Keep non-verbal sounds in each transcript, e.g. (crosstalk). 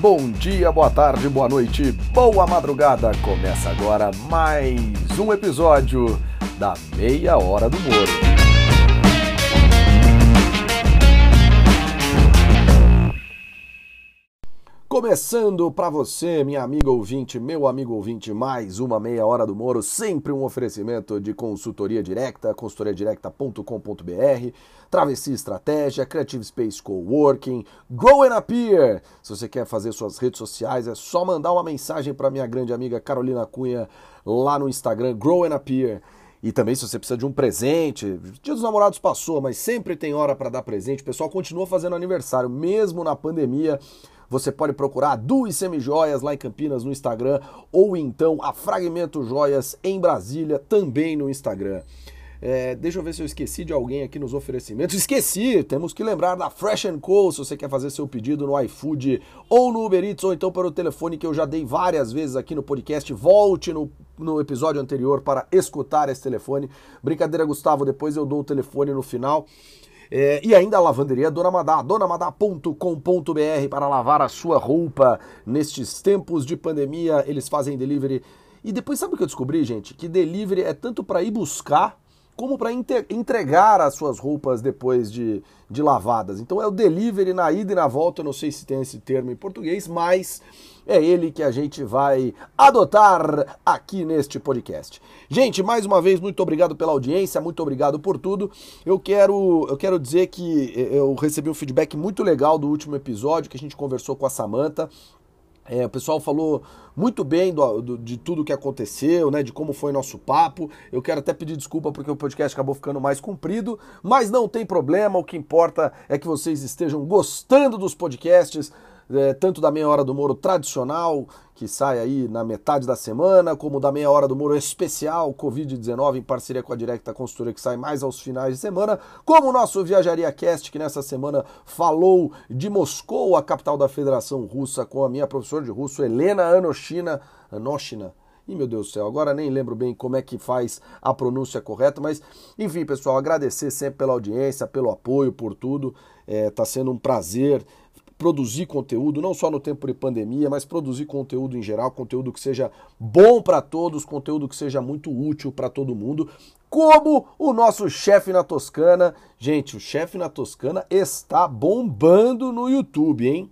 bom dia, boa tarde, boa noite, boa madrugada. Começa agora mais um episódio da Meia Hora do Moro. Começando para você, minha amiga ouvinte, meu amigo ouvinte, mais uma meia hora do Moro, sempre um oferecimento de consultoria direta, consultoriadireta.com.br, Travessia Estratégia, Creative Space Coworking, Grow and Appear. Se você quer fazer suas redes sociais, é só mandar uma mensagem para minha grande amiga Carolina Cunha lá no Instagram, Grow and Appear. E também se você precisa de um presente, Dia dos Namorados passou, mas sempre tem hora para dar presente. O pessoal continua fazendo aniversário, mesmo na pandemia. Você pode procurar a Du Semijoias lá em Campinas no Instagram ou então a Fragmento Joias em Brasília também no Instagram. É, deixa eu ver se eu esqueci de alguém aqui nos oferecimentos. Esqueci! Temos que lembrar da Fresh Co. Se você quer fazer seu pedido no iFood ou no Uber Eats, ou então pelo telefone que eu já dei várias vezes aqui no podcast, volte no, no episódio anterior para escutar esse telefone. Brincadeira, Gustavo, depois eu dou o telefone no final. É, e ainda a lavanderia Dona Madá, donamadá.com.br para lavar a sua roupa nestes tempos de pandemia. Eles fazem delivery. E depois sabe o que eu descobri, gente? Que delivery é tanto para ir buscar como para entregar as suas roupas depois de, de lavadas. Então é o delivery na ida e na volta, eu não sei se tem esse termo em português, mas é ele que a gente vai adotar aqui neste podcast. Gente, mais uma vez, muito obrigado pela audiência, muito obrigado por tudo. Eu quero, eu quero dizer que eu recebi um feedback muito legal do último episódio que a gente conversou com a Samanta. É, o pessoal falou muito bem do, do, de tudo que aconteceu, né? De como foi nosso papo. Eu quero até pedir desculpa porque o podcast acabou ficando mais comprido, mas não tem problema. O que importa é que vocês estejam gostando dos podcasts é, tanto da meia hora do Moro tradicional, que sai aí na metade da semana, como da meia hora do Moro especial, Covid-19, em parceria com a Directa Consultoria, que sai mais aos finais de semana, como o nosso Viajaria Cast, que nessa semana falou de Moscou, a capital da Federação Russa, com a minha professora de russo, Helena Anoshina. Anoshina. Ih, meu Deus do céu, agora nem lembro bem como é que faz a pronúncia correta, mas enfim, pessoal, agradecer sempre pela audiência, pelo apoio, por tudo. É, tá sendo um prazer produzir conteúdo, não só no tempo de pandemia, mas produzir conteúdo em geral, conteúdo que seja bom para todos, conteúdo que seja muito útil para todo mundo, como o nosso chefe na Toscana. Gente, o chefe na Toscana está bombando no YouTube, hein?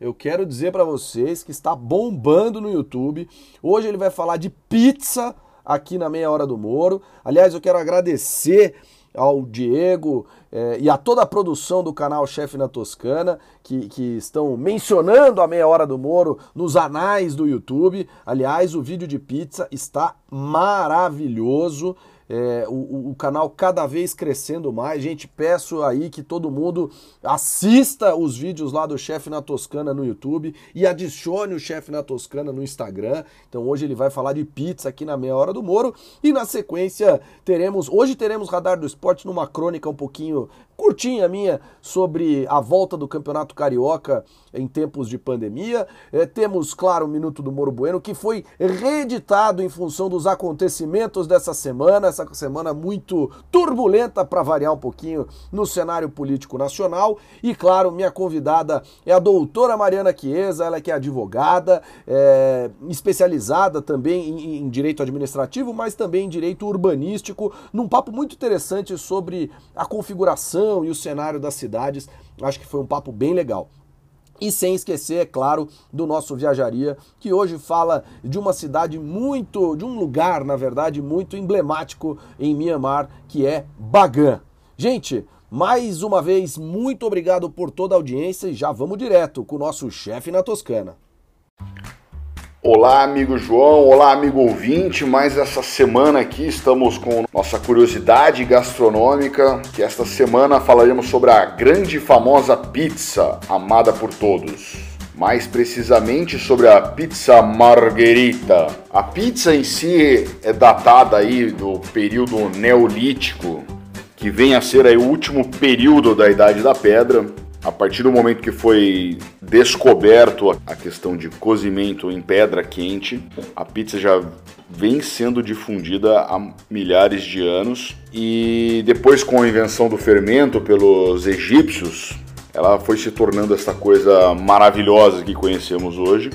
Eu quero dizer para vocês que está bombando no YouTube. Hoje ele vai falar de pizza aqui na Meia Hora do Moro. Aliás, eu quero agradecer ao Diego eh, e a toda a produção do canal Chefe na Toscana, que, que estão mencionando a meia hora do Moro nos anais do YouTube. Aliás, o vídeo de pizza está maravilhoso é, o, o, canal cada vez crescendo mais. Gente, peço aí que todo mundo assista os vídeos lá do Chefe na Toscana no YouTube e adicione o Chefe na Toscana no Instagram. Então hoje ele vai falar de pizza aqui na Meia Hora do Moro e na sequência teremos, hoje teremos Radar do Esporte numa crônica um pouquinho curtinha minha sobre a volta do Campeonato Carioca em tempos de pandemia. É, temos, claro, o Minuto do Moro Bueno, que foi reeditado em função dos acontecimentos dessa semana, essa semana muito turbulenta para variar um pouquinho no cenário político nacional. E, claro, minha convidada é a doutora Mariana Chiesa, ela que é advogada, é, especializada também em, em direito administrativo, mas também em direito urbanístico, num papo muito interessante sobre a configuração e o cenário das cidades. Acho que foi um papo bem legal. E sem esquecer, é claro, do nosso Viajaria, que hoje fala de uma cidade muito, de um lugar, na verdade, muito emblemático em Mianmar, que é Bagan. Gente, mais uma vez, muito obrigado por toda a audiência e já vamos direto com o nosso chefe na Toscana. Olá, amigo João, olá, amigo ouvinte. Mais essa semana aqui estamos com nossa curiosidade gastronômica, que esta semana falaremos sobre a grande e famosa pizza amada por todos. Mais precisamente sobre a pizza margherita. A pizza em si é datada aí do período neolítico, que vem a ser aí o último período da Idade da Pedra a partir do momento que foi descoberto a questão de cozimento em pedra quente, a pizza já vem sendo difundida há milhares de anos e depois com a invenção do fermento pelos egípcios, ela foi se tornando essa coisa maravilhosa que conhecemos hoje.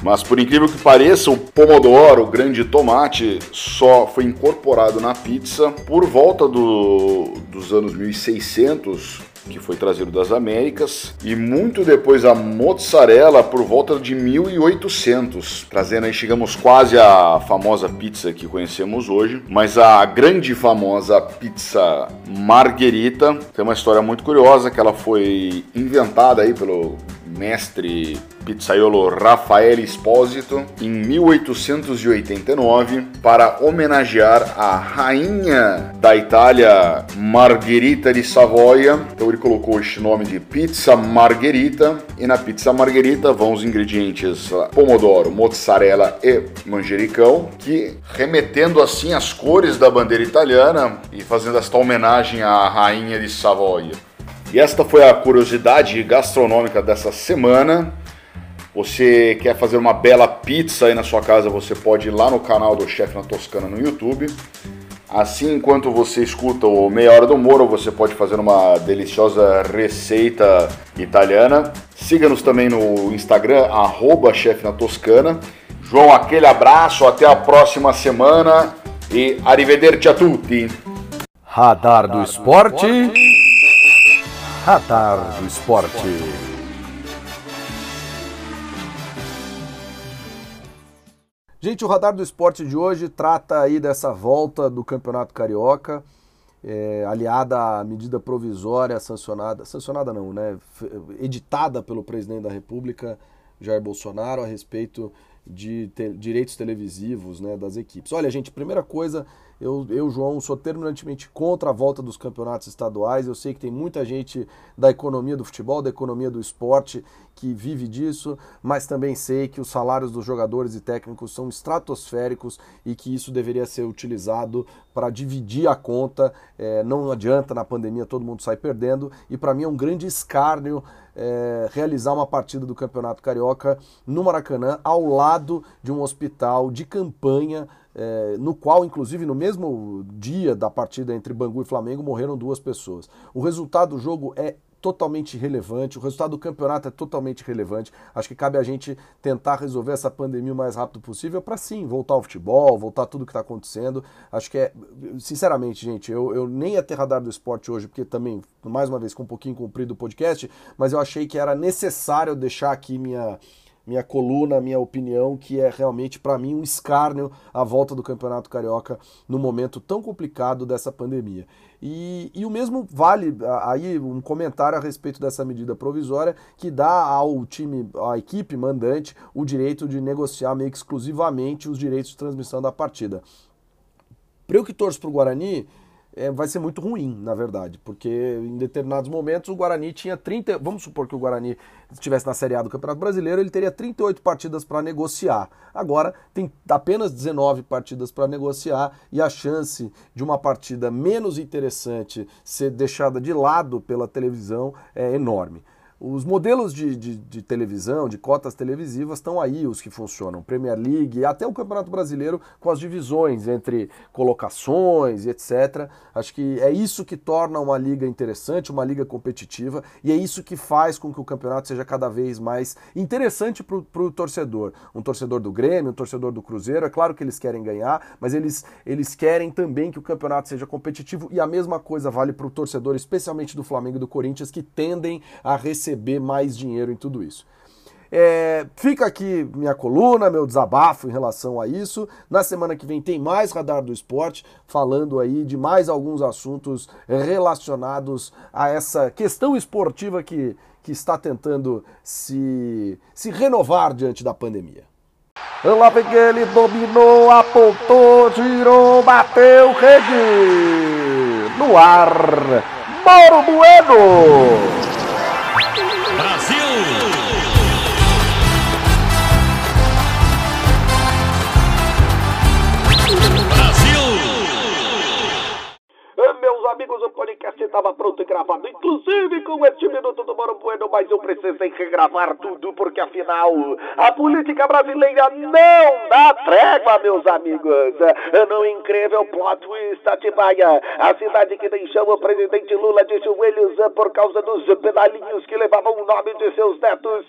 Mas por incrível que pareça, o pomodoro, o grande tomate, só foi incorporado na pizza por volta do, dos anos 1600 que foi trazido das Américas, e muito depois a mozzarella por volta de 1800, trazendo aí, chegamos quase à famosa pizza que conhecemos hoje, mas a grande famosa pizza margherita. Tem uma história muito curiosa que ela foi inventada aí pelo mestre pizzaiolo Raffaele Esposito em 1889 para homenagear a rainha da Itália Margherita de Savoia. Então ele colocou este nome de pizza margherita e na pizza margherita vão os ingredientes pomodoro, mozzarella e manjericão, que remetendo assim as cores da bandeira italiana e fazendo esta homenagem à rainha de Savoia. E esta foi a curiosidade gastronômica dessa semana. Você quer fazer uma bela pizza aí na sua casa, você pode ir lá no canal do Chefe na Toscana no YouTube. Assim, enquanto você escuta o Meia Hora do Moro, você pode fazer uma deliciosa receita italiana. Siga-nos também no Instagram, arroba Chefe na Toscana. João, aquele abraço, até a próxima semana e arrivederci a tutti. Radar do Esporte. Radar do Esporte. Gente, o Radar do Esporte de hoje trata aí dessa volta do Campeonato Carioca, é, aliada à medida provisória sancionada, sancionada não, né, editada pelo presidente da República, Jair Bolsonaro, a respeito de te, direitos televisivos né, das equipes. Olha, gente, primeira coisa, eu, eu, João, sou terminantemente contra a volta dos campeonatos estaduais. Eu sei que tem muita gente da economia do futebol, da economia do esporte, que vive disso, mas também sei que os salários dos jogadores e técnicos são estratosféricos e que isso deveria ser utilizado para dividir a conta. É, não adianta na pandemia todo mundo sair perdendo, e para mim é um grande escárnio é, realizar uma partida do Campeonato Carioca no Maracanã ao lado de um hospital de campanha é, no qual, inclusive, no mesmo dia da partida entre Bangu e Flamengo, morreram duas pessoas. O resultado do jogo é totalmente relevante, o resultado do campeonato é totalmente relevante. Acho que cabe a gente tentar resolver essa pandemia o mais rápido possível para sim voltar ao futebol, voltar tudo que está acontecendo. Acho que é, sinceramente, gente, eu, eu nem ia ter radar do esporte hoje, porque também, mais uma vez, com um pouquinho comprido o podcast, mas eu achei que era necessário deixar aqui minha minha coluna, minha opinião, que é realmente para mim um escárnio a volta do Campeonato Carioca no momento tão complicado dessa pandemia. E, e o mesmo vale aí um comentário a respeito dessa medida provisória que dá ao time, à equipe mandante, o direito de negociar meio que exclusivamente os direitos de transmissão da partida. Para eu que torço para o Guarani, é, vai ser muito ruim, na verdade, porque em determinados momentos o Guarani tinha 30. Vamos supor que o Guarani estivesse na Série A do Campeonato Brasileiro, ele teria 38 partidas para negociar. Agora tem apenas 19 partidas para negociar e a chance de uma partida menos interessante ser deixada de lado pela televisão é enorme. Os modelos de, de, de, televisão, de cotas televisivas, estão aí, os que funcionam. Premier League, até o Campeonato Brasileiro, com as divisões entre colocações e etc. Acho que é isso que torna uma liga interessante, uma liga competitiva, e é isso que faz com que o campeonato seja cada vez mais interessante para o torcedor. Um torcedor do Grêmio, um torcedor do Cruzeiro, é claro que eles querem ganhar, mas eles, eles querem também que o campeonato seja competitivo, e a mesma coisa vale para o torcedor, especialmente do Flamengo e do Corinthians, que tendem a receber receber mais dinheiro em tudo isso. É, fica aqui minha coluna, meu desabafo em relação a isso. Na semana que vem tem mais Radar do Esporte, falando aí de mais alguns assuntos relacionados a essa questão esportiva que, que está tentando se, se renovar diante da pandemia. Lá vem ele, dominou, apontou, girou, bateu, rede! No ar, Mauro Bueno! Estava pronto e gravado, inclusive com este minuto do Moro Bueno, mas eu preciso regravar tudo, porque afinal, a política brasileira não dá trégua, meus amigos. No incrível plot twist, Atibaia, a cidade que deixou o presidente Lula de joelhos por causa dos pedalinhos que levavam o nome de seus netos,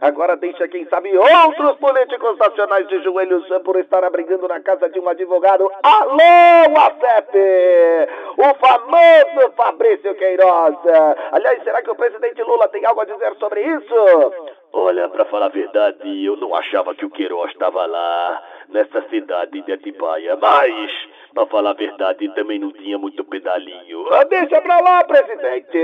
agora deixa, quem sabe, outros políticos nacionais de joelhos por estar abrigando na casa de um advogado. Alô, ACEP! O famoso Fabrício Queiroz. Aliás, será que o presidente Lula tem algo a dizer sobre isso? Olha, para falar a verdade, eu não achava que o Queiroz estava lá, nessa cidade de Atibaia, mas, para falar a verdade, também não tinha muito pedalinho. Ah, deixa pra lá, presidente!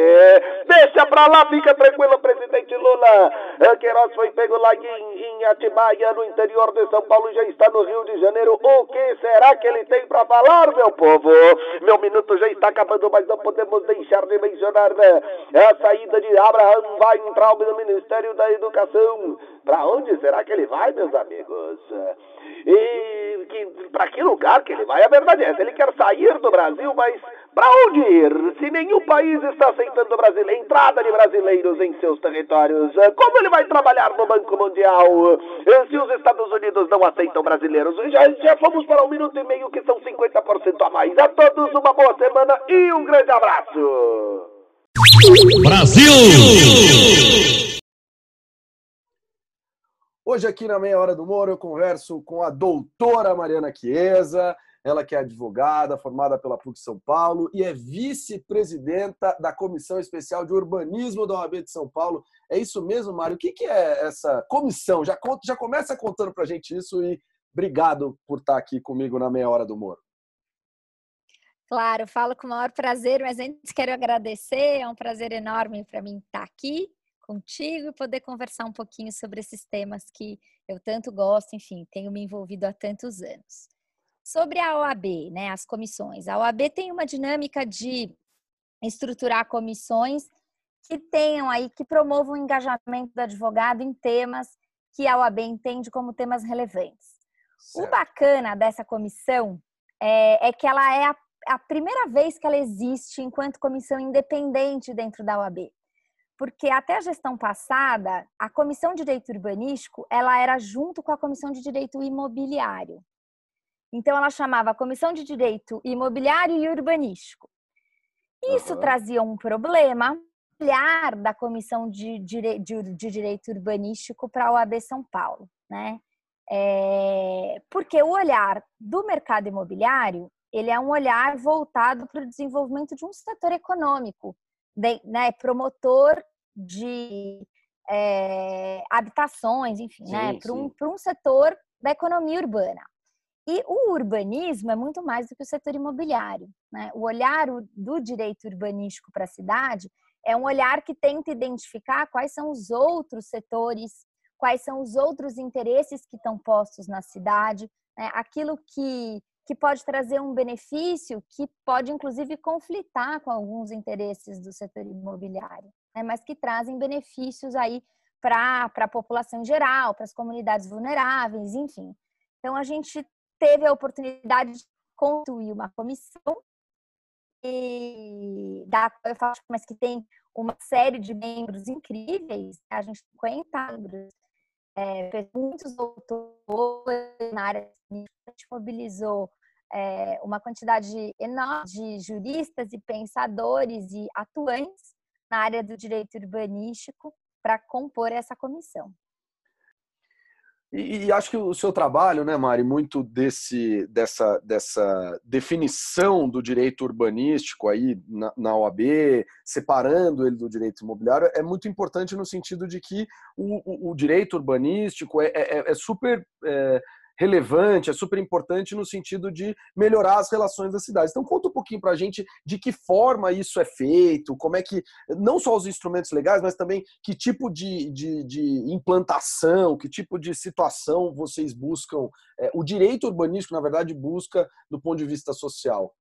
Deixa pra lá, fica tranquilo, presidente Lula! Ah, Queiroz foi pego lá em, em Atibaia, no interior de São Paulo, já está no Rio de Janeiro. O que será que ele tem pra falar, meu povo? Meu minuto já está acabando, mas não podemos deixar de mencionar né? a saída de Abraham Weintraub no Ministério da Educação. Para onde será que ele vai, meus amigos? E que, para que lugar que ele vai? A verdade essa, ele quer sair do Brasil, mas para onde ir? Se nenhum país está aceitando Brasil, entrada de brasileiros em seus territórios, como ele vai trabalhar no Banco Mundial? Se os Estados Unidos não aceitam brasileiros, já, já fomos para um minuto e meio, que são 50% a mais. A todos uma boa semana e um grande abraço! Brasil! Hoje aqui na Meia Hora do Moro eu converso com a doutora Mariana Chiesa, ela que é advogada, formada pela PUC São Paulo e é vice-presidenta da Comissão Especial de Urbanismo da OAB de São Paulo. É isso mesmo, Mário? O que é essa comissão? Já, conta, já começa contando para a gente isso e obrigado por estar aqui comigo na Meia Hora do Moro. Claro, falo com o maior prazer, mas antes quero agradecer, é um prazer enorme para mim estar aqui contigo e poder conversar um pouquinho sobre esses temas que eu tanto gosto, enfim, tenho me envolvido há tantos anos. Sobre a OAB, né, as comissões. A OAB tem uma dinâmica de estruturar comissões que tenham aí, que promovam o engajamento do advogado em temas que a OAB entende como temas relevantes. Certo. O bacana dessa comissão é, é que ela é a, a primeira vez que ela existe enquanto comissão independente dentro da OAB porque até a gestão passada, a Comissão de Direito Urbanístico, ela era junto com a Comissão de Direito Imobiliário. Então, ela chamava a Comissão de Direito Imobiliário e Urbanístico. Isso uhum. trazia um problema, olhar da Comissão de, Dire... de, Direito Urbanístico para a OAB São Paulo, né? É... Porque o olhar do mercado imobiliário, ele é um olhar voltado para o desenvolvimento de um setor econômico, de, né, promotor de é, habitações, enfim, sim, né, para um, um setor da economia urbana. E o urbanismo é muito mais do que o setor imobiliário. Né? O olhar do direito urbanístico para a cidade é um olhar que tenta identificar quais são os outros setores, quais são os outros interesses que estão postos na cidade, né? aquilo que que pode trazer um benefício que pode, inclusive, conflitar com alguns interesses do setor imobiliário, né? mas que trazem benefícios aí para a população em geral, para as comunidades vulneráveis, enfim. Então, a gente teve a oportunidade de constituir uma comissão e da eu faço, mas que tem uma série de membros incríveis, a gente tem 50 membros, é, muitos autores na área a gente mobilizou é, uma quantidade enorme de juristas e pensadores e atuantes na área do direito urbanístico para compor essa comissão. E, e, acho que o seu trabalho, né, Mari, muito desse, dessa, dessa definição do direito urbanístico aí na, na OAB, separando ele do direito imobiliário, é muito importante no sentido de que o, o, o direito urbanístico é, é, é super é, relevante, é super importante no sentido de melhorar as relações das cidades. Então conta um pouquinho para a gente de que forma isso é feito, como é que, não só os instrumentos legais, mas também que tipo de, de, de implantação, que tipo de situação vocês buscam, é, o direito urbanístico, na verdade, busca do ponto de vista social.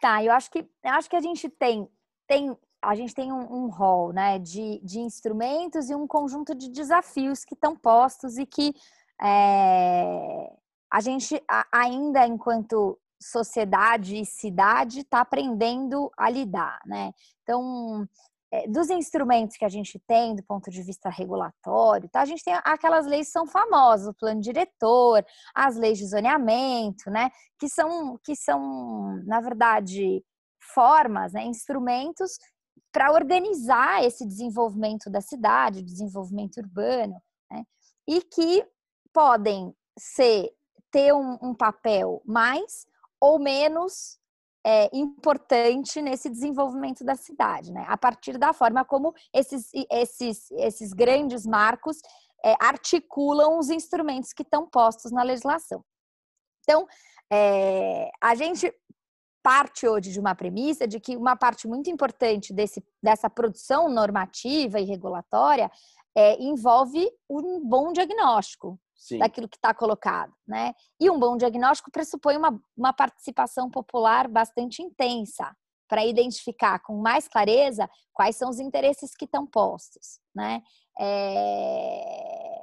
Tá, eu acho que eu acho que a gente tem tem a gente tem um, um rol né, de, de instrumentos e um conjunto de desafios que estão postos e que é, a gente ainda, enquanto sociedade e cidade está aprendendo a lidar, né? Então, é, dos instrumentos que a gente tem do ponto de vista regulatório, tá? a gente tem aquelas leis que são famosas, o plano diretor, as leis de zoneamento, né? Que são, que são na verdade, formas, né? instrumentos para organizar esse desenvolvimento da cidade, desenvolvimento urbano, né? e que podem ser ter um, um papel mais ou menos é, importante nesse desenvolvimento da cidade, né? A partir da forma como esses, esses, esses grandes marcos é, articulam os instrumentos que estão postos na legislação. Então, é, a gente parte hoje de uma premissa de que uma parte muito importante desse, dessa produção normativa e regulatória é, envolve um bom diagnóstico, Sim. daquilo que está colocado, né? E um bom diagnóstico pressupõe uma, uma participação popular bastante intensa para identificar com mais clareza quais são os interesses que estão postos, né? É...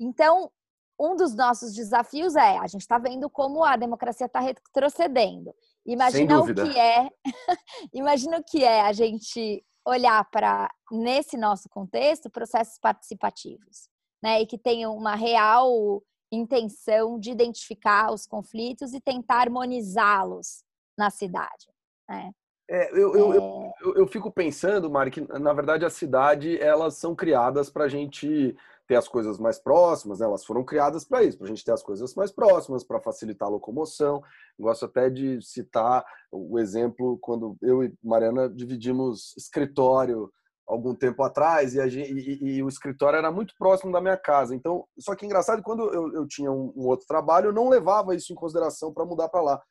Então, um dos nossos desafios é a gente está vendo como a democracia está retrocedendo. Imagina o que é, (laughs) imagina o que é a gente olhar para nesse nosso contexto processos participativos né, e que tenham uma real intenção de identificar os conflitos e tentar harmonizá-los na cidade. Né? É, eu, eu, é... Eu, eu, fico pensando, Mari, que na verdade a cidade elas são criadas para a gente ter as coisas mais próximas, né? elas foram criadas para isso, para a gente ter as coisas mais próximas, para facilitar a locomoção. Gosto até de citar o exemplo quando eu e Mariana dividimos escritório algum tempo atrás e, gente, e, e, o escritório era muito próximo da minha casa. Então, só que engraçado, quando eu, eu tinha um, um, outro trabalho, eu não levava isso em consideração para mudar para lá.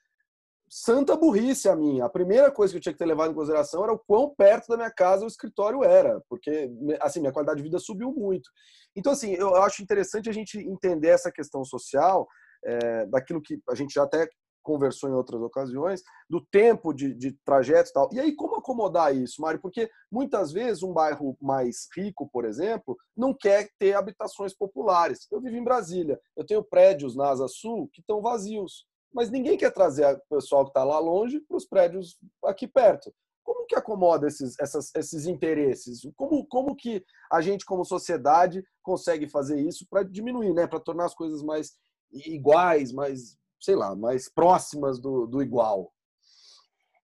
Santa burrice a minha. A primeira coisa que eu tinha que ter levado em consideração era o quão perto da minha casa o escritório era, porque assim minha qualidade de vida subiu muito. Então, assim, eu acho interessante a gente entender essa questão social, é, daquilo que a gente já até conversou em outras ocasiões, do tempo de, de trajeto e tal. E aí, como acomodar isso, Mário? Porque muitas vezes um bairro mais rico, por exemplo, não quer ter habitações populares. Eu vivo em Brasília, eu tenho prédios na Asa Sul que estão vazios, mas ninguém quer trazer o pessoal que está lá longe para os prédios aqui perto. Como que acomoda esses, essas, esses interesses? Como, como que a gente, como sociedade, consegue fazer isso para diminuir, né? para tornar as coisas mais iguais, mais sei lá, mais próximas do, do igual.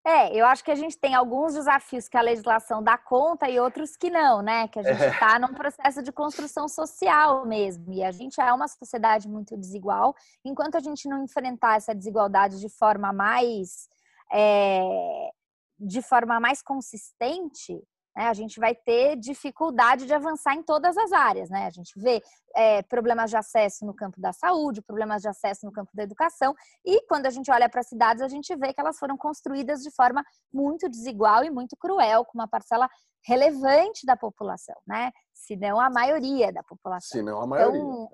É, eu acho que a gente tem alguns desafios que a legislação dá conta e outros que não, né? Que a gente está é. num processo de construção social mesmo. E a gente é uma sociedade muito desigual. Enquanto a gente não enfrentar essa desigualdade de forma mais. É, de forma mais consistente, né, a gente vai ter dificuldade de avançar em todas as áreas. Né? A gente vê é, problemas de acesso no campo da saúde, problemas de acesso no campo da educação, e quando a gente olha para as cidades, a gente vê que elas foram construídas de forma muito desigual e muito cruel, com uma parcela relevante da população, né? se não a maioria da população. Se não a maioria. Então,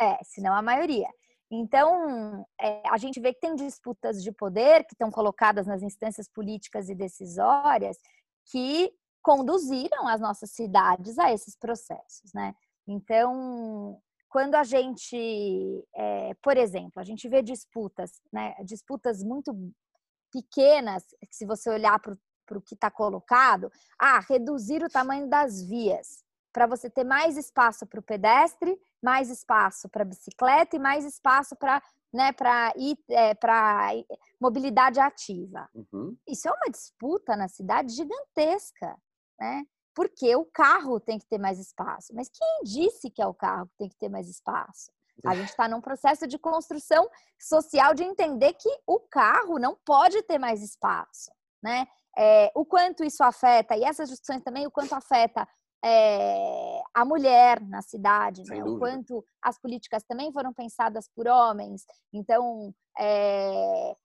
é, se não a maioria. Então, é, a gente vê que tem disputas de poder que estão colocadas nas instâncias políticas e decisórias que conduziram as nossas cidades a esses processos, né? Então, quando a gente, é, por exemplo, a gente vê disputas, né? Disputas muito pequenas, se você olhar para o que está colocado, ah, reduzir o tamanho das vias para você ter mais espaço para o pedestre, mais espaço para bicicleta e mais espaço para né, para é, para mobilidade ativa. Uhum. Isso é uma disputa na cidade gigantesca né? Porque o carro tem que ter mais espaço. Mas quem disse que é o carro que tem que ter mais espaço? A gente está num processo de construção social de entender que o carro não pode ter mais espaço, né? É, o quanto isso afeta, e essas discussões também, o quanto afeta é, a mulher na cidade, né? o quanto as políticas também foram pensadas por homens. Então, é,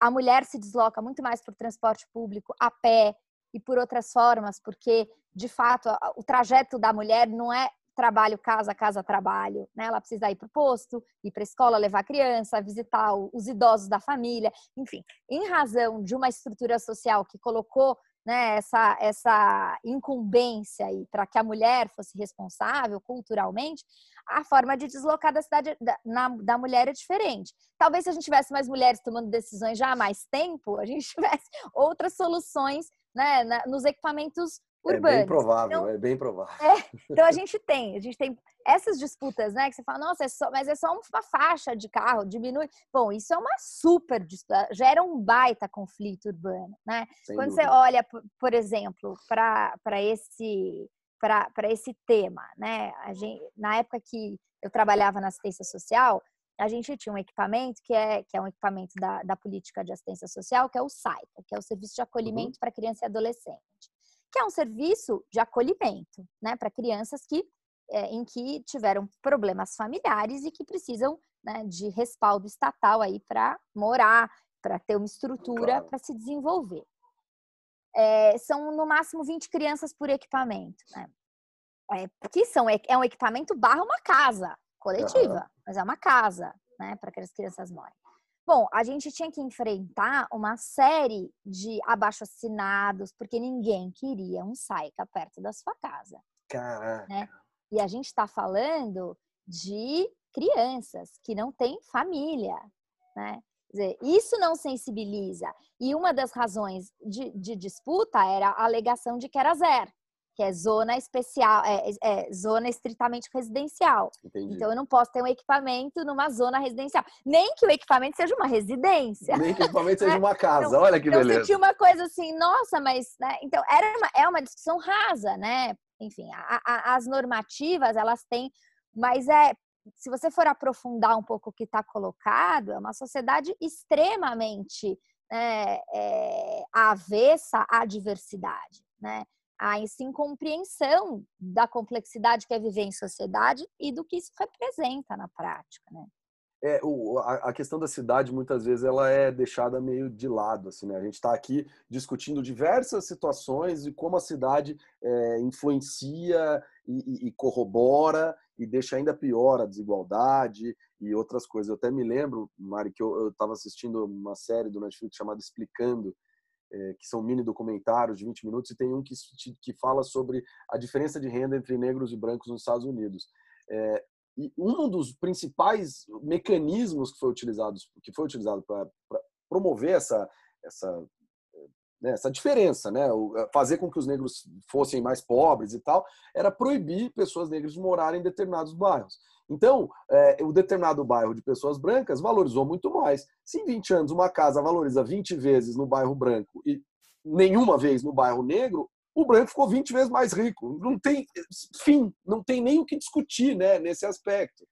a mulher se desloca muito mais por transporte público a pé, e por outras formas, porque de fato o trajeto da mulher não é trabalho casa casa trabalho, né? Ela precisa ir para o posto, ir para a escola, levar a criança, visitar os idosos da família, enfim, em razão de uma estrutura social que colocou né, essa, essa incumbência aí para que a mulher fosse responsável culturalmente, a forma de deslocar da cidade da, na, da mulher é diferente. Talvez se a gente tivesse mais mulheres tomando decisões já há mais tempo, a gente (laughs) tivesse outras soluções né, na, nos equipamentos urbanos. É bem provável, então, é bem provável. É, então a gente tem, a gente tem essas disputas, né? Que você fala, nossa, é só, mas é só uma faixa de carro, diminui. Bom, isso é uma super disputa, gera um baita conflito urbano, né? Sem Quando dúvida. você olha, por exemplo, para esse para esse tema, né? Gente, na época que eu trabalhava na assistência social, a gente tinha um equipamento que é, que é um equipamento da, da política de assistência social, que é o SAICA, que é o Serviço de Acolhimento uhum. para Criança e Adolescente que é um serviço de acolhimento, né, para crianças que é, em que tiveram problemas familiares e que precisam né, de respaldo estatal aí para morar, para ter uma estrutura claro. para se desenvolver. É, são no máximo 20 crianças por equipamento, né? É, que são, é um equipamento barra uma casa coletiva, mas é uma casa, né, para que as crianças morem. Bom, a gente tinha que enfrentar uma série de abaixo-assinados, porque ninguém queria um Saica perto da sua casa. Caraca. Né? E a gente está falando de crianças que não têm família, né? Dizer, isso não sensibiliza. E uma das razões de, de disputa era a alegação de que era zero que é zona especial, é, é, zona estritamente residencial. Entendi. Então eu não posso ter um equipamento numa zona residencial. Nem que o equipamento seja uma residência. Nem que o equipamento (laughs) seja uma casa. Então, Olha que então, beleza. Eu senti uma coisa assim, nossa, mas. Né? Então, era uma, é uma discussão rasa, né? Enfim, a, a, as normativas, elas têm. Mas é. Se você for aprofundar um pouco o que está colocado, é uma sociedade extremamente é, é, avessa à diversidade, né? A sim compreensão da complexidade que é viver em sociedade e do que isso representa na prática, né? É, o, a, a, questão da cidade muitas vezes ela é deixada meio de lado, assim, né? A gente está aqui discutindo diversas situações e como a cidade é, influencia e, e, corrobora e deixa ainda pior a desigualdade e outras coisas. Eu até me lembro, Mari, que eu estava assistindo uma série do Netflix chamada Explicando, é, que são mini documentários de 20 minutos, e tem um que, que fala sobre a diferença de renda entre negros e brancos nos Estados Unidos. É, e um dos principais mecanismos que foi utilizado, que foi utilizado para promover essa, essa, né, essa diferença, né, fazer com que os negros fossem mais pobres e tal, era proibir pessoas negras de morarem em determinados bairros. Então, é, o determinado bairro de pessoas brancas valorizou muito mais. Se em 20 anos uma casa valoriza 20 vezes no bairro branco e nenhuma vez no bairro negro, o branco ficou 20 vezes mais rico. Não tem fim, não tem nem o que discutir né, nesse aspecto.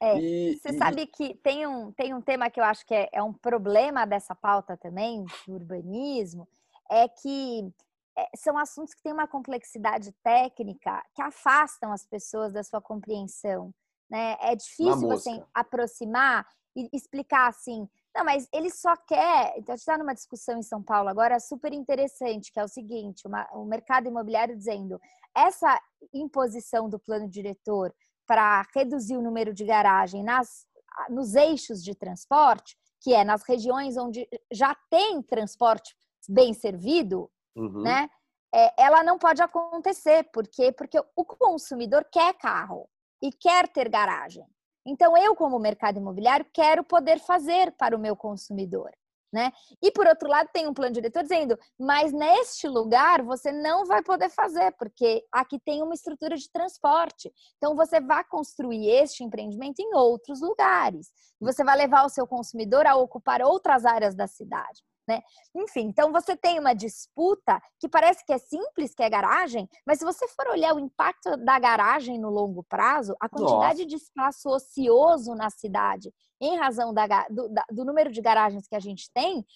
É, e, você e... sabe que tem um, tem um tema que eu acho que é, é um problema dessa pauta também, do urbanismo, é que é, são assuntos que têm uma complexidade técnica que afastam as pessoas da sua compreensão né? É difícil você aproximar e explicar assim. Não, mas ele só quer. Então, a gente está numa discussão em São Paulo agora super interessante, que é o seguinte: uma, o mercado imobiliário dizendo essa imposição do plano diretor para reduzir o número de garagem nas, nos eixos de transporte, que é nas regiões onde já tem transporte bem servido, uhum. né? É, ela não pode acontecer. Por quê? Porque o consumidor quer carro e quer ter garagem. Então, eu, como mercado imobiliário, quero poder fazer para o meu consumidor. Né? E por outro lado, tem um plano diretor dizendo, mas neste lugar você não vai poder fazer, porque aqui tem uma estrutura de transporte. Então você vai construir este empreendimento em outros lugares. Você vai levar o seu consumidor a ocupar outras áreas da cidade. Né? Enfim, então você tem uma disputa que parece que é simples, que é garagem, mas se você for olhar o impacto da garagem no longo prazo, a quantidade Nossa. de espaço ocioso na cidade, em razão da, do, da, do número de garagens que a gente tem,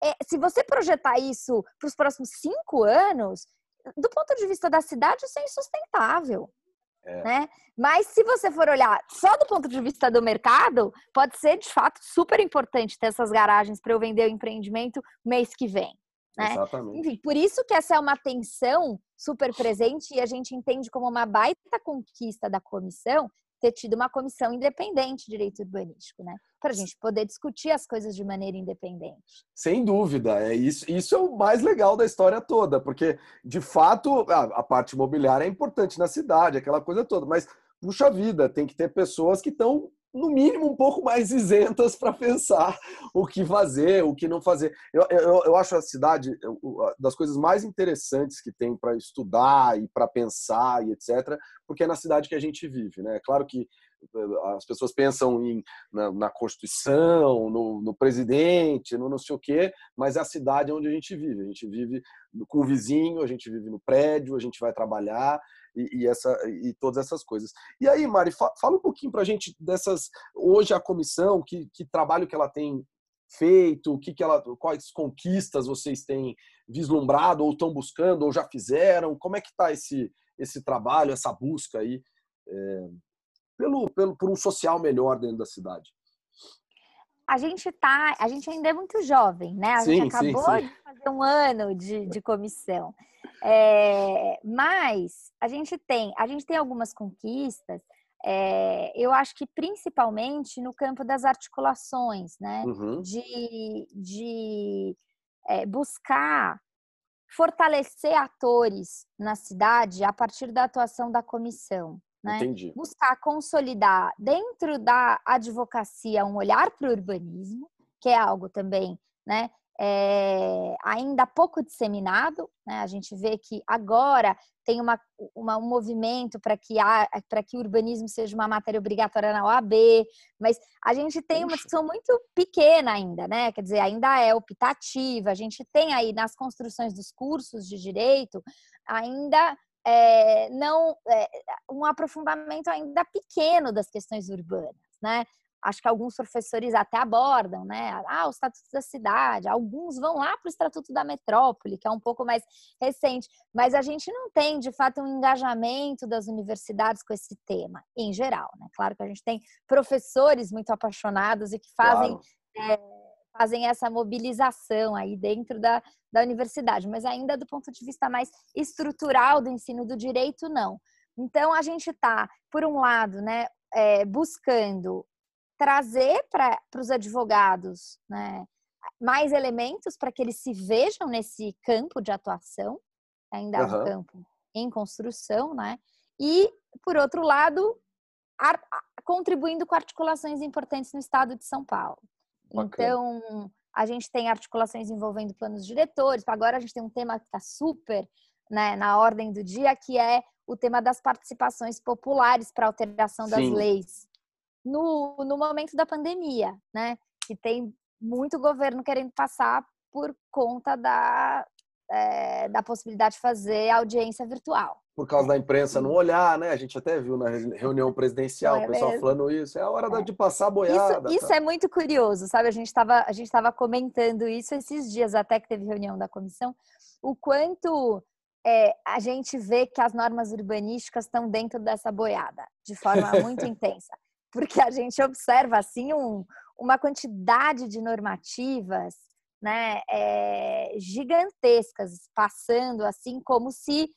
é, se você projetar isso para os próximos cinco anos, do ponto de vista da cidade, isso é insustentável. É. Né? Mas se você for olhar só do ponto de vista do mercado, pode ser de fato super importante ter essas garagens para eu vender o empreendimento mês que vem. Né? Exatamente. Enfim, por isso que essa é uma tensão super presente e a gente entende como uma baita conquista da comissão ter tido uma comissão independente de direito urbanístico, né? Para a gente poder discutir as coisas de maneira independente. Sem dúvida, é isso, isso é o mais legal da história toda, porque de fato a, a parte imobiliária é importante na cidade, aquela coisa toda, mas puxa vida, tem que ter pessoas que estão no mínimo, um pouco mais isentas para pensar o que fazer, o que não fazer. Eu, eu, eu acho a cidade das coisas mais interessantes que tem para estudar e para pensar e etc., porque é na cidade que a gente vive. Né? Claro que eh, as pessoas pensam em, na, na Constituição, no, no, presidente, no não sei o quê, mas é a cidade onde a gente vive. A gente vive com o vizinho, a gente vive no prédio, a gente vai trabalhar e, e, essa, e todas essas coisas. E aí, Mari, fa, fala um pouquinho para a gente dessas. Hoje a comissão, que, que trabalho que ela tem feito, que que ela, quais conquistas vocês têm vislumbrado ou estão buscando ou já fizeram? Como é que está esse, esse trabalho, essa busca aí é, pelo, pelo, por um social melhor dentro da cidade? A gente tá, a gente ainda é muito jovem, né? A sim, gente acabou sim, sim. de fazer um ano de, de comissão. É, mas a gente tem, a gente tem algumas conquistas. É, eu acho que principalmente no campo das articulações, né? Uhum. De, de é, buscar fortalecer atores na cidade a partir da atuação da comissão. Né? Entendi. Buscar consolidar dentro da advocacia um olhar para o urbanismo, que é algo também né, é, ainda pouco disseminado. Né? A gente vê que agora tem uma, uma um movimento para que, que o urbanismo seja uma matéria obrigatória na OAB, mas a gente tem uma discussão muito pequena ainda, né? Quer dizer, ainda é optativa. A gente tem aí nas construções dos cursos de direito ainda é, não é, um aprofundamento ainda pequeno das questões urbanas, né? acho que alguns professores até abordam, né? Ah, o Estatuto da Cidade, alguns vão lá para o Estatuto da Metrópole, que é um pouco mais recente, mas a gente não tem, de fato, um engajamento das universidades com esse tema, em geral, né? Claro que a gente tem professores muito apaixonados e que fazem. Claro. É, fazem essa mobilização aí dentro da, da universidade, mas ainda do ponto de vista mais estrutural do ensino do direito, não. Então, a gente está, por um lado, né, é, buscando trazer para os advogados né, mais elementos para que eles se vejam nesse campo de atuação, ainda é um campo em construção, né? E, por outro lado, contribuindo com articulações importantes no estado de São Paulo. Bacana. Então, a gente tem articulações envolvendo planos diretores. Agora a gente tem um tema que está super né, na ordem do dia, que é o tema das participações populares para alteração das Sim. leis no, no momento da pandemia, né? Que tem muito governo querendo passar por conta da, é, da possibilidade de fazer audiência virtual. Por causa da imprensa não olhar, né? A gente até viu na reunião presidencial é o pessoal mesmo? falando isso. É a hora é. de passar a boiada. Isso, isso tá? é muito curioso, sabe? A gente estava a gente comentando isso esses dias até que teve reunião da comissão, o quanto é, a gente vê que as normas urbanísticas estão dentro dessa boiada de forma (laughs) muito intensa porque a gente observa assim um, uma quantidade de normativas né, é, gigantescas passando assim como se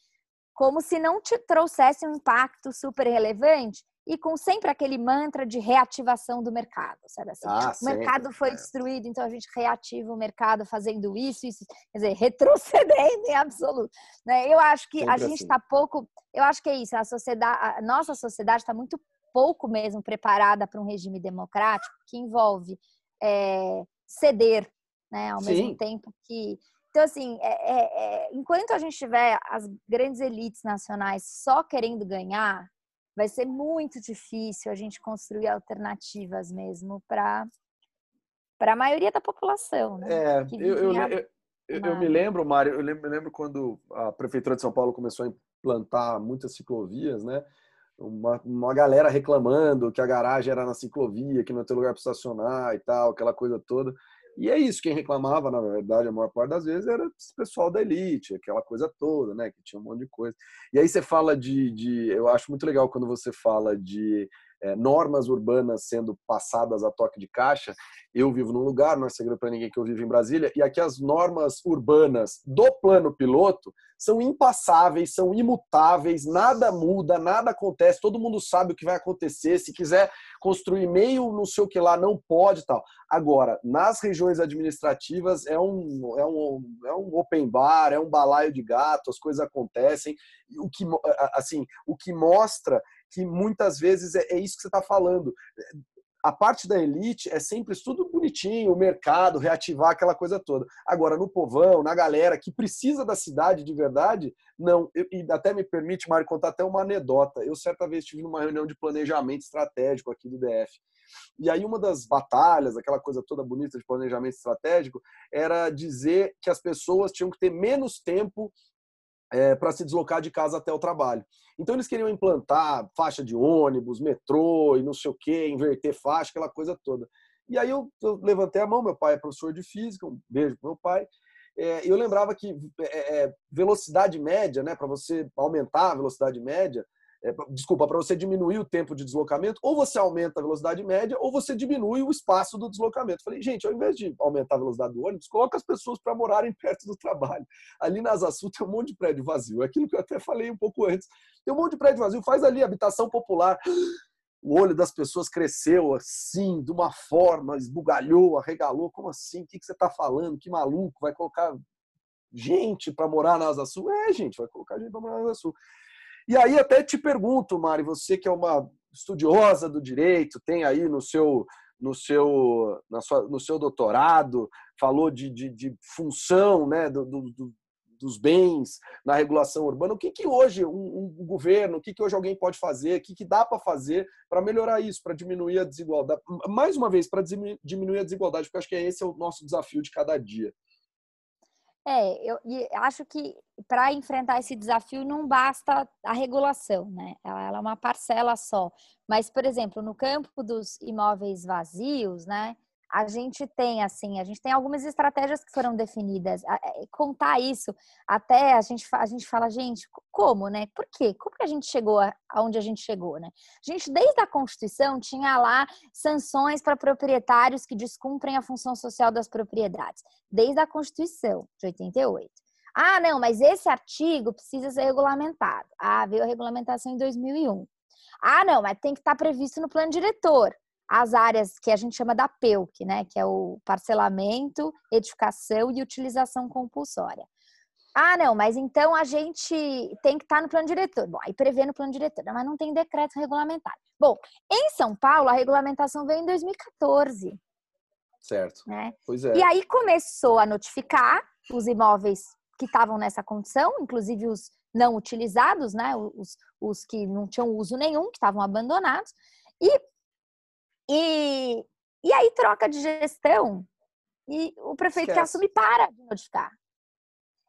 como se não te trouxesse um impacto super relevante e com sempre aquele mantra de reativação do mercado, sabe assim? Ah, o mercado foi é. destruído, então a gente reativa o mercado fazendo isso, isso, quer dizer, (laughs) retrocedendo em absoluto. Né? Eu acho que sempre a gente está assim. pouco, eu acho que é isso, a sociedade, a nossa sociedade está muito pouco mesmo preparada para um regime democrático que envolve é, ceder, né, ao Sim. mesmo tempo que então, assim, é, é, é, enquanto a gente tiver as grandes elites nacionais só querendo ganhar, vai ser muito difícil a gente construir alternativas mesmo para para a maioria da população. Né? É, eu, eu, eu, eu, me lembro, Mário, eu lembro, lembro quando a Prefeitura de São Paulo começou a implantar muitas ciclovias, né? uma, uma galera reclamando que a garagem era na ciclovia, que não tem lugar para estacionar e tal, aquela coisa toda. E é isso, quem reclamava, na verdade, a maior parte das vezes era esse pessoal da elite, aquela coisa toda, né? Que tinha um monte de coisa. E aí você fala de. de eu acho muito legal quando você fala de é, normas urbanas sendo passadas a toque de caixa. Eu vivo num lugar, não é segredo para ninguém que eu vivo em Brasília, e aqui as normas urbanas do plano piloto são impassáveis, são imutáveis, nada muda, nada acontece, todo mundo sabe o que vai acontecer. Se quiser construir meio não sei o que lá, não pode tal. Agora, nas regiões administrativas é um, é um, é um open bar, é um balaio de gato, as coisas acontecem. O que, assim, o que mostra que muitas vezes é, é isso que você está falando. A parte da elite é sempre tudo bonitinho, o mercado, reativar aquela coisa toda. Agora, no povão, na galera que precisa da cidade de verdade, não. E até me permite, Mário, contar até uma anedota. Eu, certa vez, estive numa reunião de planejamento estratégico aqui do DF. E aí, uma das batalhas, aquela coisa toda bonita de planejamento estratégico, era dizer que as pessoas tinham que ter menos tempo é, para se deslocar de casa até o trabalho. Então eles queriam implantar faixa de ônibus, metrô e não sei o que, inverter faixa, aquela coisa toda. E aí eu, eu, levantei a mão, meu pai é professor de física, um beijo pro meu pai. É, eu lembrava que é, é velocidade média, né, para você aumentar a velocidade média, é, desculpa, para você diminuir o tempo de deslocamento, ou você aumenta a velocidade média, ou você diminui o espaço do deslocamento. Falei, gente, ao invés de aumentar a velocidade do ônibus, coloca as pessoas para morarem (laughs) perto do trabalho. Ali na Asa tem um monte de prédio vazio, é aquilo que eu até falei um pouco antes. Tem um monte de prédio vazio, faz ali habitação popular. O olho das pessoas cresceu assim, de uma forma, esbugalhou, arregalou. Como assim? O que você está falando? Que maluco? Vai colocar gente para morar na Asa Sul? É, gente, vai colocar gente para morar na Asa Sul. E aí até te pergunto, Mari, você que é uma estudiosa do direito, tem aí no seu no seu, na sua, no seu doutorado, falou de, de, de função né, do, do, dos bens na regulação urbana. O que, que hoje um, um governo, o que, que hoje alguém pode fazer, o que, que dá para fazer para melhorar isso, para diminuir a desigualdade? Mais uma vez, para diminuir a desigualdade, porque acho que esse é o nosso desafio de cada dia. É, eu acho que para enfrentar esse desafio não basta a regulação, né? Ela, é uma parcela só. Mas, por exemplo, no campo dos imóveis vazios, né? A gente tem assim, a gente tem algumas estratégias que foram definidas. É, contar isso, até a gente, a gente fala, gente, como, né? Por quê? Como que a gente chegou aonde a gente chegou, né? A gente, desde a Constituição, tinha lá sanções para proprietários que descumprem a função social das propriedades, desde a Constituição de 88. Ah, não, mas esse artigo precisa ser regulamentado. Ah, veio a regulamentação em 2001. Ah, não, mas tem que estar previsto no plano diretor as áreas que a gente chama da PEUC, né, que é o parcelamento, edificação e utilização compulsória. Ah, não, mas então a gente tem que estar no plano diretor. Bom, aí prevê no plano diretor, mas não tem decreto regulamentar. Bom, em São Paulo, a regulamentação veio em 2014. Certo. Né? Pois é. E aí começou a notificar os imóveis que estavam nessa condição, inclusive os não utilizados, né? Os, os que não tinham uso nenhum, que estavam abandonados. E e, e aí troca de gestão e o prefeito Esquece. que assume para de notificar.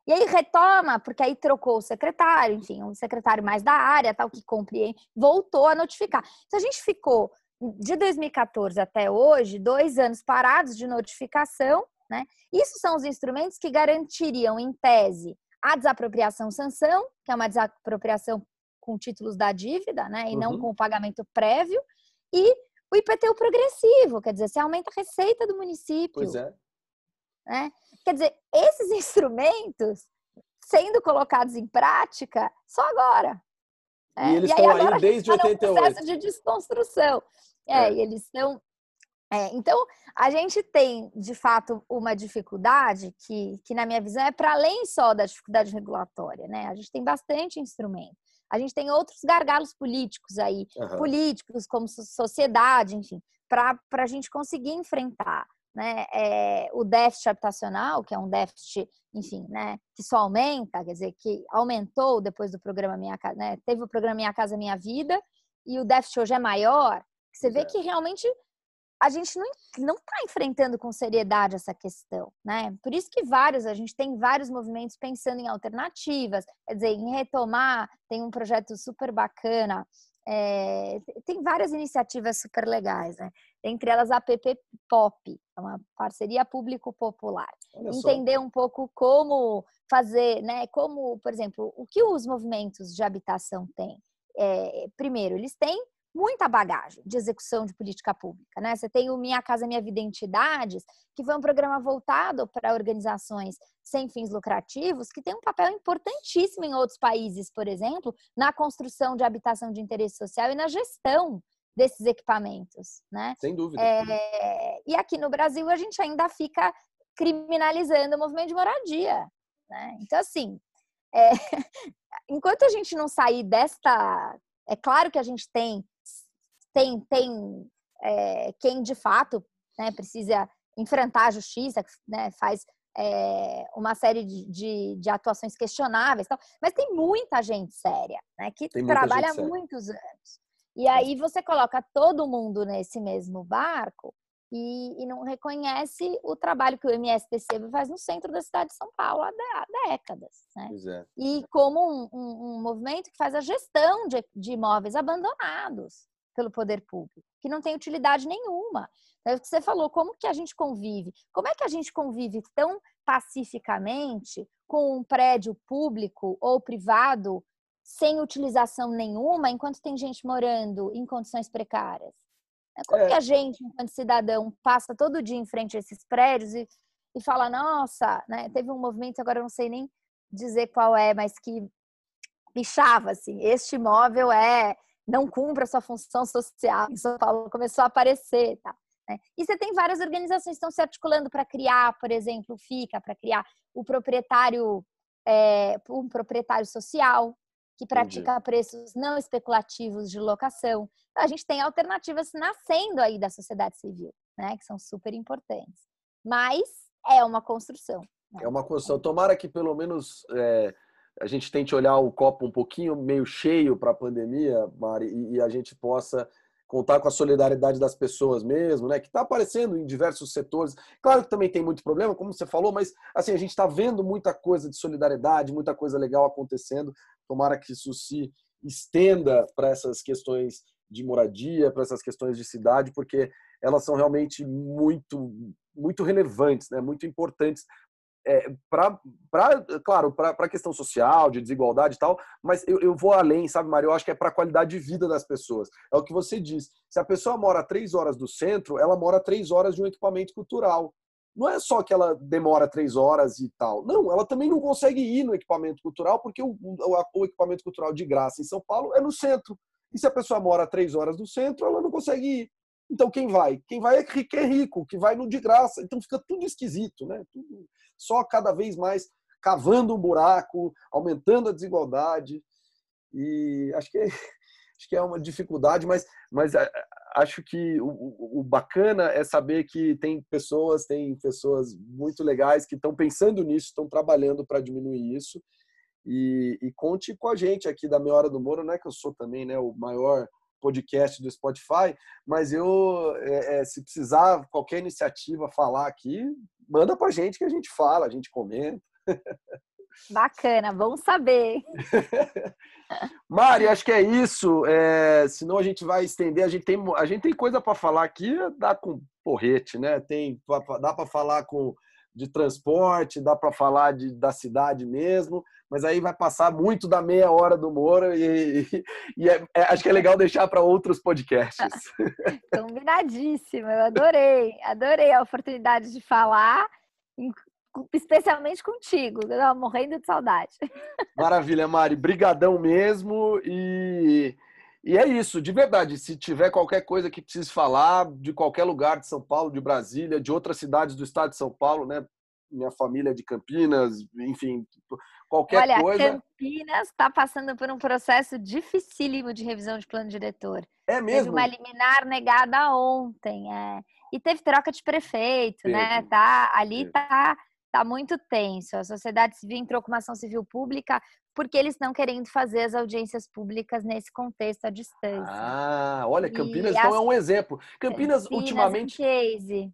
E aí retoma, porque aí trocou o secretário, enfim, um secretário mais da área, tal, que compreende, voltou a notificar. Então a gente ficou de 2014 até hoje, dois anos parados de notificação, né? Isso são os instrumentos que garantiriam, em tese, a desapropriação sanção, que é uma desapropriação com títulos da dívida, né? E uhum. não com o pagamento prévio, e o IPTU progressivo, quer dizer, você aumenta a receita do município. Pois é. Né? Quer dizer, esses (laughs) instrumentos sendo colocados em prática só agora. Né? E eles e estão aí, aí desde tá 88. processo de desconstrução. É, é. e eles estão. É, então, a gente tem, de fato, uma dificuldade que, que na minha visão, é para além só da dificuldade regulatória, né? A gente tem bastante instrumento. A gente tem outros gargalos políticos aí, uhum. políticos como sociedade, enfim, para a gente conseguir enfrentar né, é, o déficit habitacional, que é um déficit, enfim, né, que só aumenta, quer dizer, que aumentou depois do programa Minha Casa, né, teve o programa Minha Casa Minha Vida, e o déficit hoje é maior, você vê é. que realmente a gente não está enfrentando com seriedade essa questão, né? Por isso que vários, a gente tem vários movimentos pensando em alternativas, quer dizer, em retomar, tem um projeto super bacana, é, tem várias iniciativas super legais, né? Entre elas a PP Pop, é uma parceria público-popular. Entender um pouco como fazer, né? Como, por exemplo, o que os movimentos de habitação têm. É, primeiro, eles têm muita bagagem de execução de política pública, né? Você tem o Minha Casa Minha Vida Entidades, que foi um programa voltado para organizações sem fins lucrativos, que tem um papel importantíssimo em outros países, por exemplo, na construção de habitação de interesse social e na gestão desses equipamentos, né? Sem dúvida. É, e aqui no Brasil a gente ainda fica criminalizando o movimento de moradia, né? Então assim, é, (laughs) enquanto a gente não sair desta, é claro que a gente tem tem tem é, quem de fato né, precisa enfrentar a justiça, né, faz é, uma série de, de, de, atuações questionáveis, tal, mas tem muita gente séria, né, que trabalha há muitos anos. E aí você coloca todo mundo nesse mesmo barco e, e, não reconhece o trabalho que o MSPC faz no centro da cidade de São Paulo há, há décadas. Né? É. E como um, um, um, movimento que faz a gestão de, de, imóveis abandonados pelo poder público, que não tem utilidade nenhuma. É o que você falou, como que a gente convive? Como é que a gente convive tão pacificamente com um prédio público ou privado sem utilização nenhuma, enquanto tem gente morando em condições precárias? É como é. que a gente, enquanto cidadão, passa todo dia em frente a esses prédios e, e fala, nossa, né? Teve um movimento, agora eu não sei nem dizer qual é, mas que bichava assim, este imóvel é não cumpre a sua função social em São Paulo, começou a aparecer, tá? Né? E você tem várias organizações que estão se articulando para criar, por exemplo, FICA, para criar o proprietário, é, um proprietário social, que pratica Entendi. preços não especulativos de locação. Então, a gente tem alternativas nascendo aí da sociedade civil, né, que são super importantes. Mas é uma construção. Né? É uma construção. Tomara que pelo menos é, a gente tente olhar o copo um pouquinho meio cheio para a pandemia, Mari, e, e a gente possa contar com a solidariedade das pessoas mesmo, né? Que está aparecendo em diversos setores. Claro que também tem muito problema, como você falou, mas assim a gente está vendo muita coisa de solidariedade, muita coisa legal acontecendo. Tomara que isso se estenda para essas questões de moradia, para essas questões de cidade, porque elas são realmente muito muito relevantes, né? Muito importantes é, para, claro, para a questão social, de desigualdade e tal, mas eu, eu vou além, sabe, Mário? Eu acho que é para a qualidade de vida das pessoas. É o que você diz. Se a pessoa mora três horas do centro, ela mora três horas de um equipamento cultural. Não é só que ela demora três horas e tal. Não, ela também não consegue ir no equipamento cultural, porque o, o, o equipamento cultural de graça em São Paulo é no centro. E se a pessoa mora três horas do centro, ela não consegue ir. Então quem vai? Quem vai é rico, é rico, que vai no de graça. Então fica tudo esquisito, né? Tudo só cada vez mais cavando um buraco, aumentando a desigualdade. E acho que é, (laughs) acho que é uma dificuldade, mas, mas é, acho que o, o, bacana é saber que tem pessoas, tem pessoas muito legais que estão pensando nisso, estão trabalhando para diminuir isso. E, e, conte com a gente aqui da Meia Hora do Moro, não é que eu sou também né, o maior podcast do Spotify, mas eu, é, é, se precisar qualquer iniciativa falar aqui, manda pra gente que a gente fala, a gente comenta. Bacana, bom saber. (laughs) Mari, acho que é isso. É, senão a gente vai estender. A gente tem, a gente tem coisa para falar aqui, dá com porrete, né? Tem, dá para falar com de transporte, dá para falar de, da cidade mesmo, mas aí vai passar muito da meia hora do Moro e, (laughs) e é, é, acho que é legal deixar para outros podcasts. (laughs) Combinadíssimo, eu adorei, adorei a oportunidade de falar, especialmente contigo, eu morrendo de saudade. (laughs) Maravilha, Mari, brigadão mesmo e e é isso, de verdade. Se tiver qualquer coisa que precise falar, de qualquer lugar de São Paulo, de Brasília, de outras cidades do estado de São Paulo, né? Minha família é de Campinas, enfim, qualquer Olha, coisa. Olha, Campinas está passando por um processo dificílimo de revisão de plano diretor. É mesmo? Teve uma liminar negada ontem, é. E teve troca de prefeito, né? Tá, ali tá tá muito tenso. A sociedade civil entrou com uma ação civil pública porque eles estão querendo fazer as audiências públicas nesse contexto à distância. Ah, olha, Campinas e então as... é um exemplo. Campinas, Campinas ultimamente,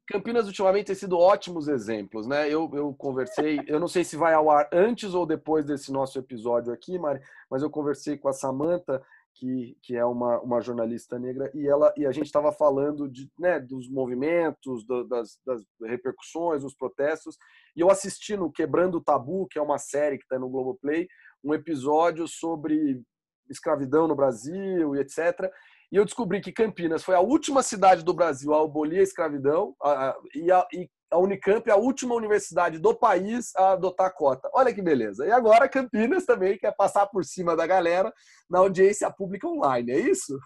Campinas ultimamente tem sido ótimos exemplos, né? Eu, eu conversei, eu não sei se vai ao ar antes ou depois desse nosso episódio aqui, Mari, mas eu conversei com a Samanta que, que é uma, uma jornalista negra, e, ela, e a gente estava falando de, né, dos movimentos, do, das, das repercussões, dos protestos, e eu assisti no Quebrando o Tabu, que é uma série que está no Globoplay, um episódio sobre escravidão no Brasil e etc. e eu descobri que Campinas foi a última cidade do Brasil a abolir a escravidão a, a, e, a, e a Unicamp é a última universidade do país a adotar a cota. Olha que beleza. E agora Campinas também quer passar por cima da galera na audiência pública online, é isso?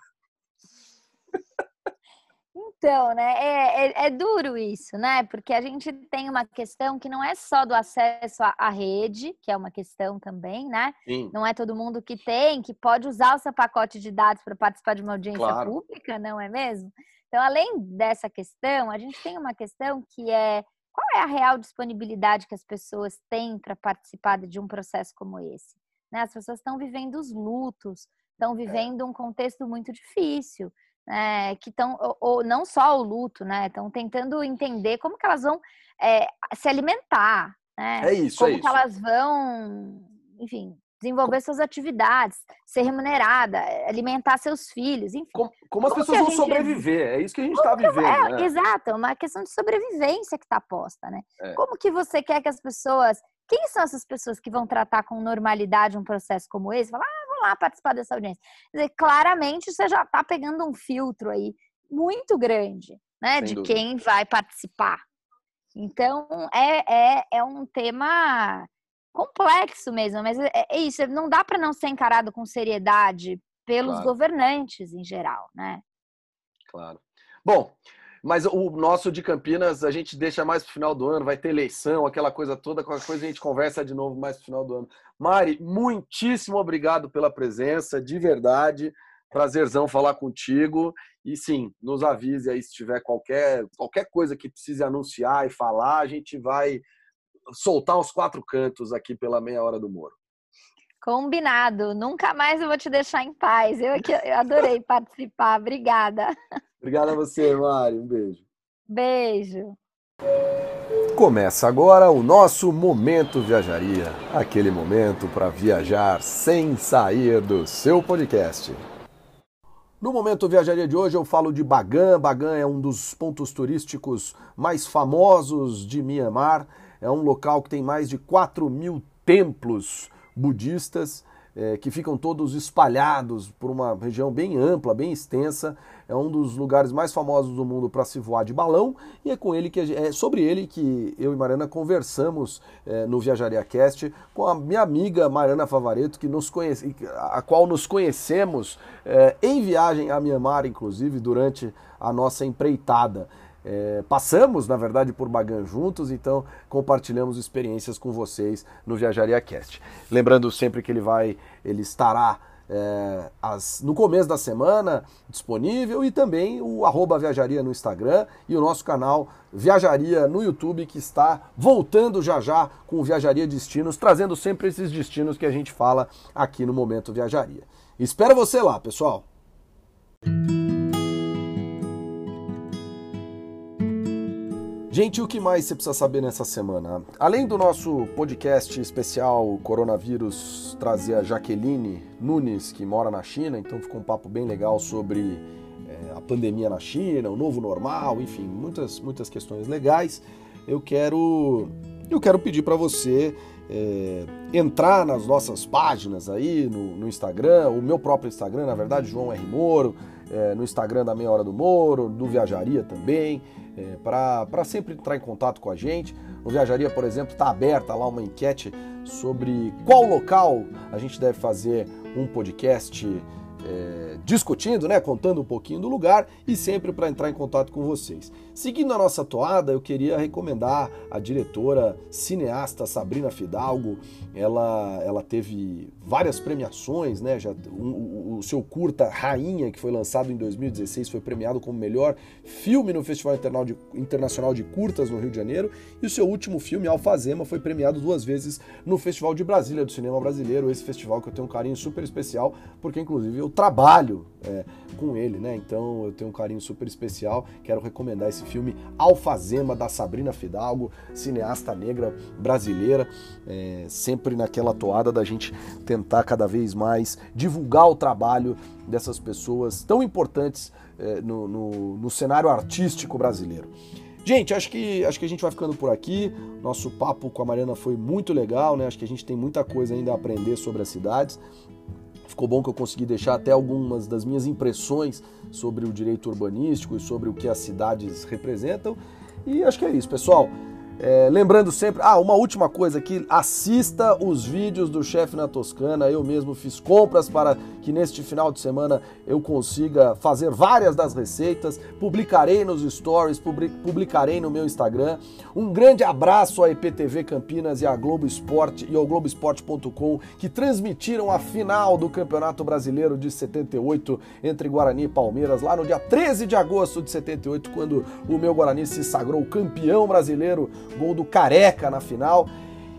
Então, né, é, é, é, duro isso, né? Porque a gente tem uma questão que não é só do acesso à, à rede, que é uma questão também, né? Sim. Não é todo mundo que tem, que pode usar o seu pacote de dados para participar de uma audiência claro. pública, não é mesmo? Então, além dessa questão, a gente tem uma questão que é qual é a real disponibilidade que as pessoas têm para participar de um processo como esse? Né? As pessoas estão vivendo os lutos, estão é. vivendo um contexto muito difícil é, que estão, ou, ou, não só o luto, né? Estão tentando entender como que elas vão é, se alimentar, né? É isso, como é que elas vão, enfim, desenvolver suas atividades, ser remunerada, alimentar seus filhos, enfim. Como, como as como pessoas vão gente... sobreviver? É isso que a gente está vivendo. É, né? Exato, é uma questão de sobrevivência que está posta, né? É. Como que você quer que as pessoas. Quem são essas pessoas que vão tratar com normalidade um processo como esse? Falar, ah, lá participar dessa audiência. Quer dizer, claramente você já está pegando um filtro aí muito grande, né? Sem de dúvida. quem vai participar. Então, é, é, é um tema complexo mesmo, mas é, é isso, não dá para não ser encarado com seriedade pelos claro. governantes em geral, né? Claro. Bom, mas o nosso de Campinas a gente deixa mais para o final do ano, vai ter eleição, aquela coisa toda, qualquer coisa a gente conversa de novo mais para o final do ano. Mari, muitíssimo obrigado pela presença, de verdade. Prazerzão falar contigo. E sim, nos avise aí se tiver qualquer, qualquer coisa que precise anunciar e falar, a gente vai soltar os quatro cantos aqui pela meia hora do Moro. Combinado. Nunca mais eu vou te deixar em paz. Eu, aqui, eu adorei participar. Obrigada. Obrigado a você, Mari. Um beijo. Beijo. Começa agora o nosso Momento Viajaria aquele momento para viajar sem sair do seu podcast. No Momento Viajaria de hoje eu falo de Bagan. Bagan é um dos pontos turísticos mais famosos de Mianmar. É um local que tem mais de 4 mil templos budistas é, que ficam todos espalhados por uma região bem ampla, bem extensa. É um dos lugares mais famosos do mundo para se voar de balão e é com ele que é sobre ele que eu e Mariana conversamos é, no Viajaria Cast com a minha amiga Mariana Favareto, que nos conhece, a qual nos conhecemos é, em viagem a Mianmar, inclusive durante a nossa empreitada. É, passamos, na verdade, por Bagan juntos, então compartilhamos experiências com vocês no Viajaria Cast. Lembrando sempre que ele vai, ele estará é, as, no começo da semana disponível e também o arroba Viajaria no Instagram e o nosso canal Viajaria no YouTube que está voltando já já com o Viajaria Destinos, trazendo sempre esses destinos que a gente fala aqui no Momento Viajaria. Espero você lá, pessoal! Gente, o que mais você precisa saber nessa semana? Além do nosso podcast especial Coronavírus trazer a Jaqueline Nunes, que mora na China, então ficou um papo bem legal sobre é, a pandemia na China, o novo normal, enfim, muitas, muitas questões legais. Eu quero, eu quero pedir para você é, entrar nas nossas páginas aí no, no, Instagram, o meu próprio Instagram, na verdade, João R. Moro, é, no Instagram da Meia Hora do Moro, do Viajaria também é, para sempre entrar em contato com a gente. No Viajaria, por exemplo, está aberta lá uma enquete sobre qual local a gente deve fazer um podcast é, discutindo, né, contando um pouquinho do lugar e sempre para entrar em contato com vocês. Seguindo a nossa toada, eu queria recomendar a diretora cineasta Sabrina Fidalgo. Ela, ela teve várias premiações, né? Já, um, o, seu curta Rainha, que foi lançado em 2016, foi premiado como melhor filme no Festival Internacional de Curtas no Rio de Janeiro. E o seu último filme, Alfazema, foi premiado duas vezes no Festival de Brasília do Cinema Brasileiro. Esse festival que eu tenho um carinho super especial, porque inclusive eu trabalho é, com ele, né? Então eu tenho um carinho super especial. Quero recomendar esse filme Alfazema, da Sabrina Fidalgo, cineasta negra brasileira, é, sempre naquela toada da gente tentar cada vez mais divulgar o trabalho dessas pessoas tão importantes é, no, no, no cenário artístico brasileiro. Gente, acho que, acho que a gente vai ficando por aqui. Nosso papo com a Mariana foi muito legal, né? Acho que a gente tem muita coisa ainda a aprender sobre as cidades. Ficou bom que eu consegui deixar até algumas das minhas impressões sobre o direito urbanístico e sobre o que as cidades representam. E acho que é isso, pessoal. É, lembrando sempre, ah, uma última coisa aqui, assista os vídeos do chefe na Toscana. Eu mesmo fiz compras para que neste final de semana eu consiga fazer várias das receitas. Publicarei nos stories, publicarei no meu Instagram. Um grande abraço à IPTV Campinas e à Globo Esporte e ao Globoesporte.com que transmitiram a final do Campeonato Brasileiro de 78 entre Guarani e Palmeiras lá no dia 13 de agosto de 78, quando o meu Guarani se sagrou campeão brasileiro gol do Careca na final.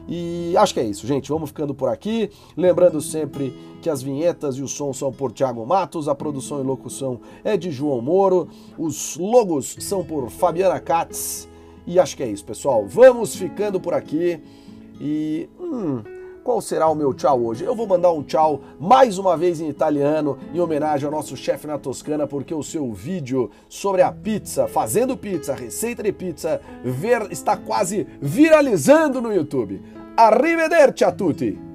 E acho que é isso, gente. Vamos ficando por aqui. Lembrando sempre que as vinhetas e o som são por Thiago Matos, a produção e locução é de João Moro, os logos são por Fabiana Katz. E acho que é isso, pessoal. Vamos ficando por aqui. E. Hum, qual será o meu tchau hoje? Eu vou mandar um tchau mais uma vez em italiano, em homenagem ao nosso chefe na Toscana, porque o seu vídeo sobre a pizza, fazendo pizza, receita de pizza, ver, está quase viralizando no YouTube. Arrivederci a tutti!